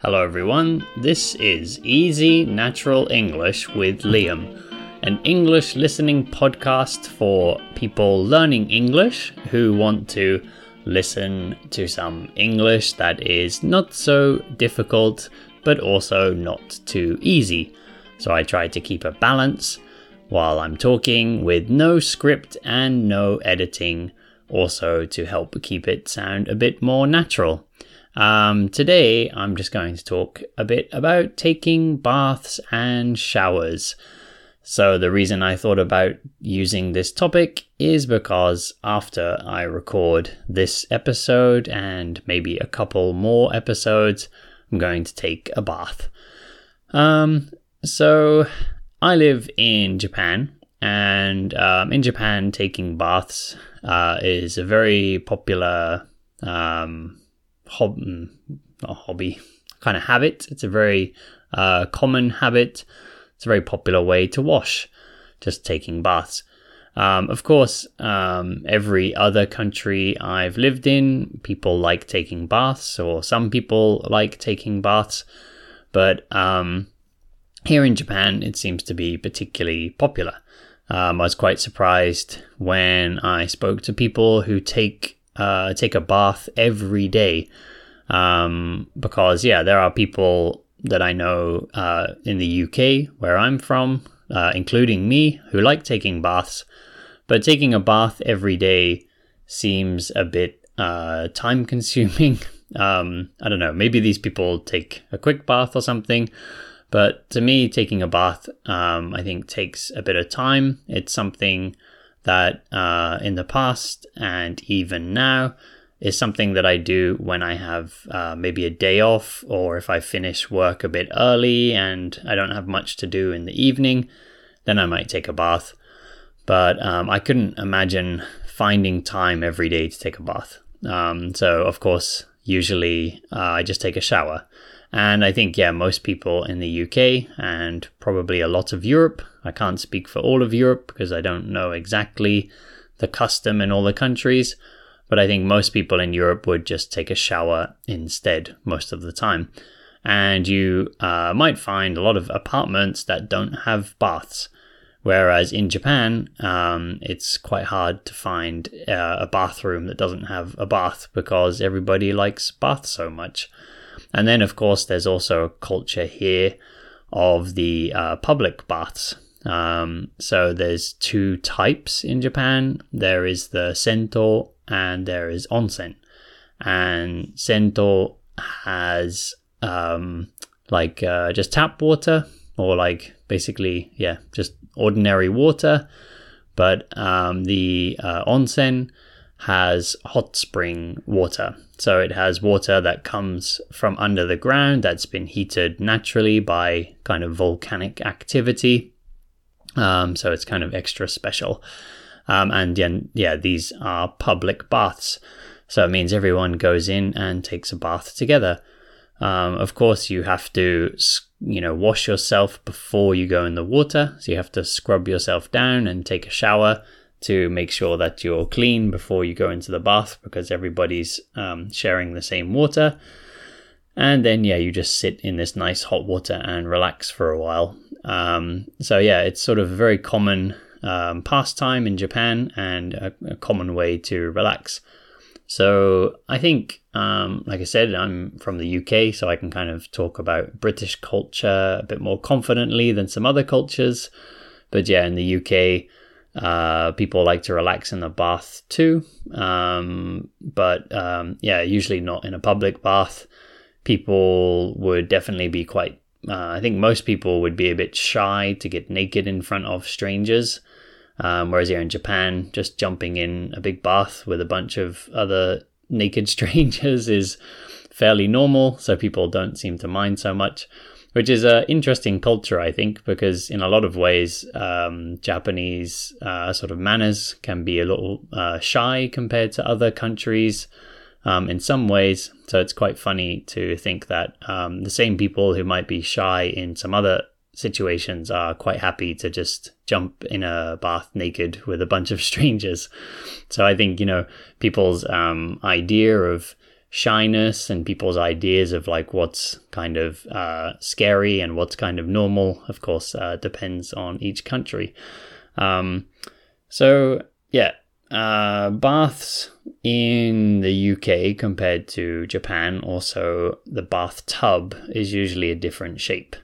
Hello, everyone. This is Easy Natural English with Liam, an English listening podcast for people learning English who want to listen to some English that is not so difficult but also not too easy. So I try to keep a balance while I'm talking with no script and no editing, also to help keep it sound a bit more natural. Um, today, I'm just going to talk a bit about taking baths and showers. So, the reason I thought about using this topic is because after I record this episode and maybe a couple more episodes, I'm going to take a bath. Um, so, I live in Japan, and um, in Japan, taking baths uh, is a very popular um, hob- mm, not hobby, kind of habit. It's a very uh, common habit. It's a very popular way to wash, just taking baths. Um, of course, um, every other country I've lived in, people like taking baths, or some people like taking baths. But um, here in Japan, it seems to be particularly popular. Um, I was quite surprised when I spoke to people who take uh, take a bath every day. Um, because, yeah, there are people that I know uh, in the UK, where I'm from, uh, including me, who like taking baths. But taking a bath every day seems a bit uh, time consuming. um, I don't know, maybe these people take a quick bath or something. But to me, taking a bath, um, I think, takes a bit of time. It's something that uh, in the past and even now is something that I do when I have uh, maybe a day off or if I finish work a bit early and I don't have much to do in the evening, then I might take a bath. But um, I couldn't imagine finding time every day to take a bath. Um, so, of course, usually uh, I just take a shower. And I think, yeah, most people in the UK and probably a lot of Europe, I can't speak for all of Europe because I don't know exactly the custom in all the countries, but I think most people in Europe would just take a shower instead most of the time. And you uh, might find a lot of apartments that don't have baths. Whereas in Japan, um, it's quite hard to find uh, a bathroom that doesn't have a bath because everybody likes baths so much. And then, of course, there's also a culture here of the uh, public baths. Um, so there's two types in Japan. There is the sento and there is onsen. And sento has um, like uh, just tap water or like basically yeah just ordinary water. But um, the uh, onsen has hot spring water. So it has water that comes from under the ground that's been heated naturally by kind of volcanic activity. Um, so it's kind of extra special. Um, and yeah, yeah, these are public baths. So it means everyone goes in and takes a bath together. Um, of course, you have to, you know, wash yourself before you go in the water. So you have to scrub yourself down and take a shower to make sure that you're clean before you go into the bath because everybody's um, sharing the same water. And then, yeah, you just sit in this nice hot water and relax for a while. Um, so, yeah, it's sort of a very common um, pastime in Japan and a, a, common way to relax. So, I think, um, like I said, I'm from the UK, so I can kind of talk about British culture a bit more confidently than some other cultures. But yeah, in the UK, uh, people like to relax in the bath too, um, but um, yeah, usually not in a public bath. People would definitely be quite. Uh, I think most people would be a bit shy to get naked in front of strangers. Um, whereas here in Japan, just jumping in a big bath with a bunch of other naked strangers is fairly normal, so people don't seem to mind so much which is an interesting culture, I think, because in a lot of ways, um, Japanese uh, sort of manners can be a little uh, shy compared to other countries um, in some ways. So it's quite funny to think that um, the same people who might be shy in some other situations are quite happy to just jump in a bath naked with a bunch of strangers. So I think, you know, people's um, idea of shyness and people's ideas of like what's kind of uh, scary and what's kind of normal. Of course, uh, depends on each country. Um, so yeah, uh, baths in the UK compared to Japan, also the bathtub is usually a different shape.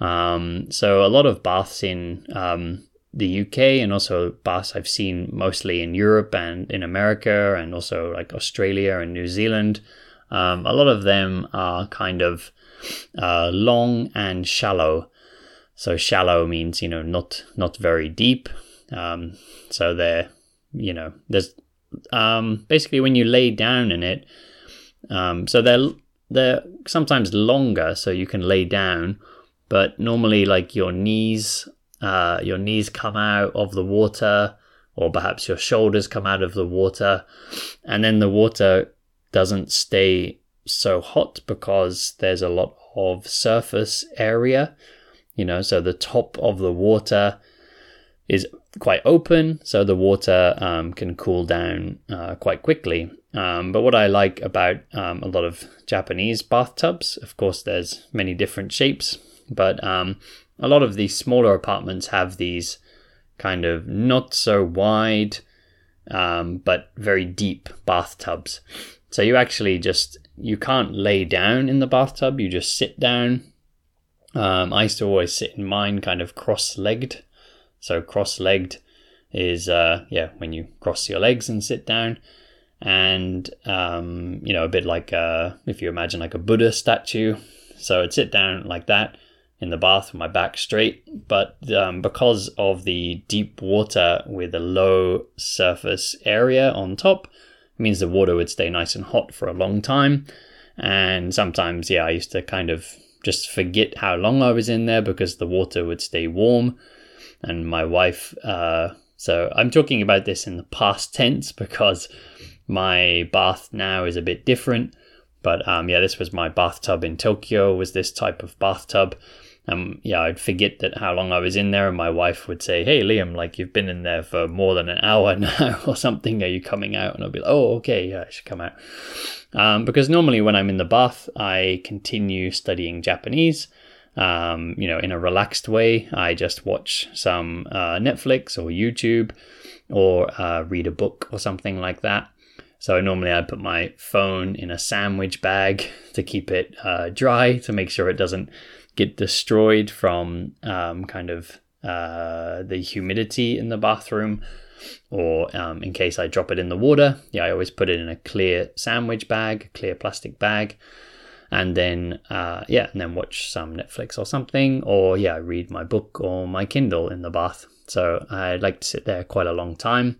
Um, so a lot of baths in um, the UK and also baths I've seen mostly in Europe and in America and also like Australia and New Zealand. Um, a lot of them are kind of uh, long and shallow. So shallow means you know not not very deep. Um, so they're you know there's um, basically when you lay down in it. Um, so they're they're sometimes longer, so you can lay down, but normally like your knees uh, your knees come out of the water, or perhaps your shoulders come out of the water, and then the water doesn't stay so hot because there's a lot of surface area, you know, so the top of the water is quite open, so the water um, can cool down uh, quite quickly. Um, but what I like about um, a lot of Japanese bathtubs, of course, there's many different shapes, but um, a lot of these smaller apartments have these kind of not so wide um, but very deep bathtubs. So you actually just you can't lay down in the bathtub. You just sit down. Um, I used to always sit in mine kind of cross-legged. So cross-legged is uh, yeah when you cross your legs and sit down, and um, you know a bit like uh, if you imagine like a Buddha statue. So I'd sit down like that, in the bath with my back straight. But um, because of the deep water with a low surface area on top, means the water would stay nice and hot for a long time. And sometimes, yeah, I used to kind of just forget how long I was in there because the water would stay warm. And my wife, uh, so I'm talking about this in the past tense because my bath now is a bit different. But um, yeah, this was my bathtub in Tokyo. Was this type of bathtub? Um, yeah, I'd forget that how long I was in there, and my wife would say, "Hey, Liam, like you've been in there for more than an hour now, or something. Are you coming out?" And I'd be like, "Oh, okay, yeah, I should come out." Um, because normally when I'm in the bath, I continue studying Japanese. Um, you know, in a relaxed way. I just watch some uh, Netflix or YouTube, or uh, read a book or something like that. So normally I put my phone in a sandwich bag to keep it uh, dry to make sure it doesn't get destroyed from um, kind of uh, the humidity in the bathroom or um, in case I drop it in the water. Yeah, I always put it in a clear sandwich bag, clear plastic bag. And then, uh, yeah, and then watch some Netflix or something, or yeah, read my book or my Kindle in the bath. So I like to sit there quite a long time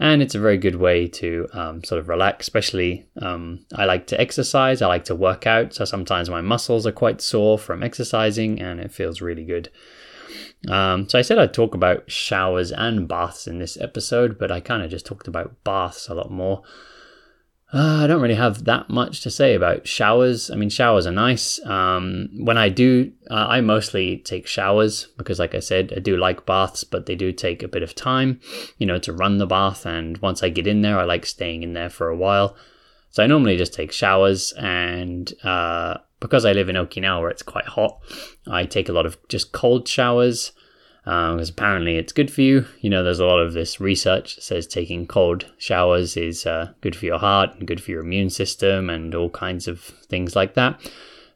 and it's a very good way to um, sort of relax. Especially, um, I like to exercise. I like to work out, so sometimes my muscles are quite sore from exercising, and it feels really good. Um, so I said I'd talk about showers and baths in this episode, but I kind of just talked about baths a lot more. Uh, I don't really have that much to say about showers. I mean, showers are nice. Um, when I do, uh, I mostly take showers because, like I said, I do like baths, but they do take a bit of time, you know, to run the bath. And once I get in there, I like staying in there for a while. So I normally just take showers. And uh, because I live in Okinawa where it's quite hot, I take a lot of just cold showers because um, apparently it's good for you. You know, there's a lot of this research that says taking cold showers is uh, good for your heart and good for your immune system and all kinds of things like that.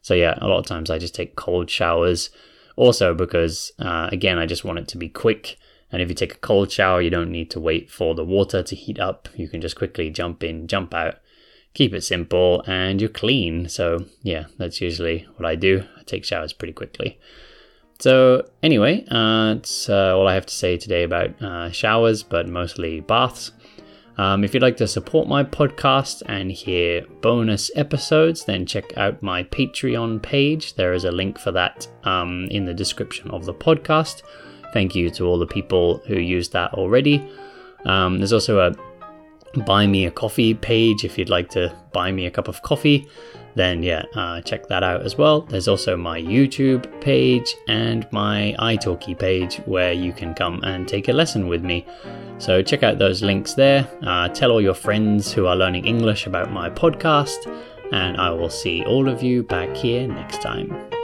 So, yeah, a lot of times I just take cold showers. Also, because uh, again, I just want it to be quick. And if you take a cold shower, you don't need to wait for the water to heat up. You can just quickly jump in, jump out, keep it simple, and you're clean. So, yeah, that's usually what I do. I take showers pretty quickly. So, anyway, uh, that's uh, all I have to say today about uh, showers, but mostly baths. Um, if you'd like to support my podcast and hear bonus episodes, then check out my Patreon page. There is a link for that um, in the description of the podcast. Thank you to all the people who used that already. Um, there's also a buy me a coffee page if you'd like to buy me a cup of coffee. Then yeah, uh, check that out as well. There's also my YouTube page and my italki page where you can come and take a lesson with me. So check out those links there. Uh, tell all your friends who are learning English about my podcast, and I will see all of you back here next time.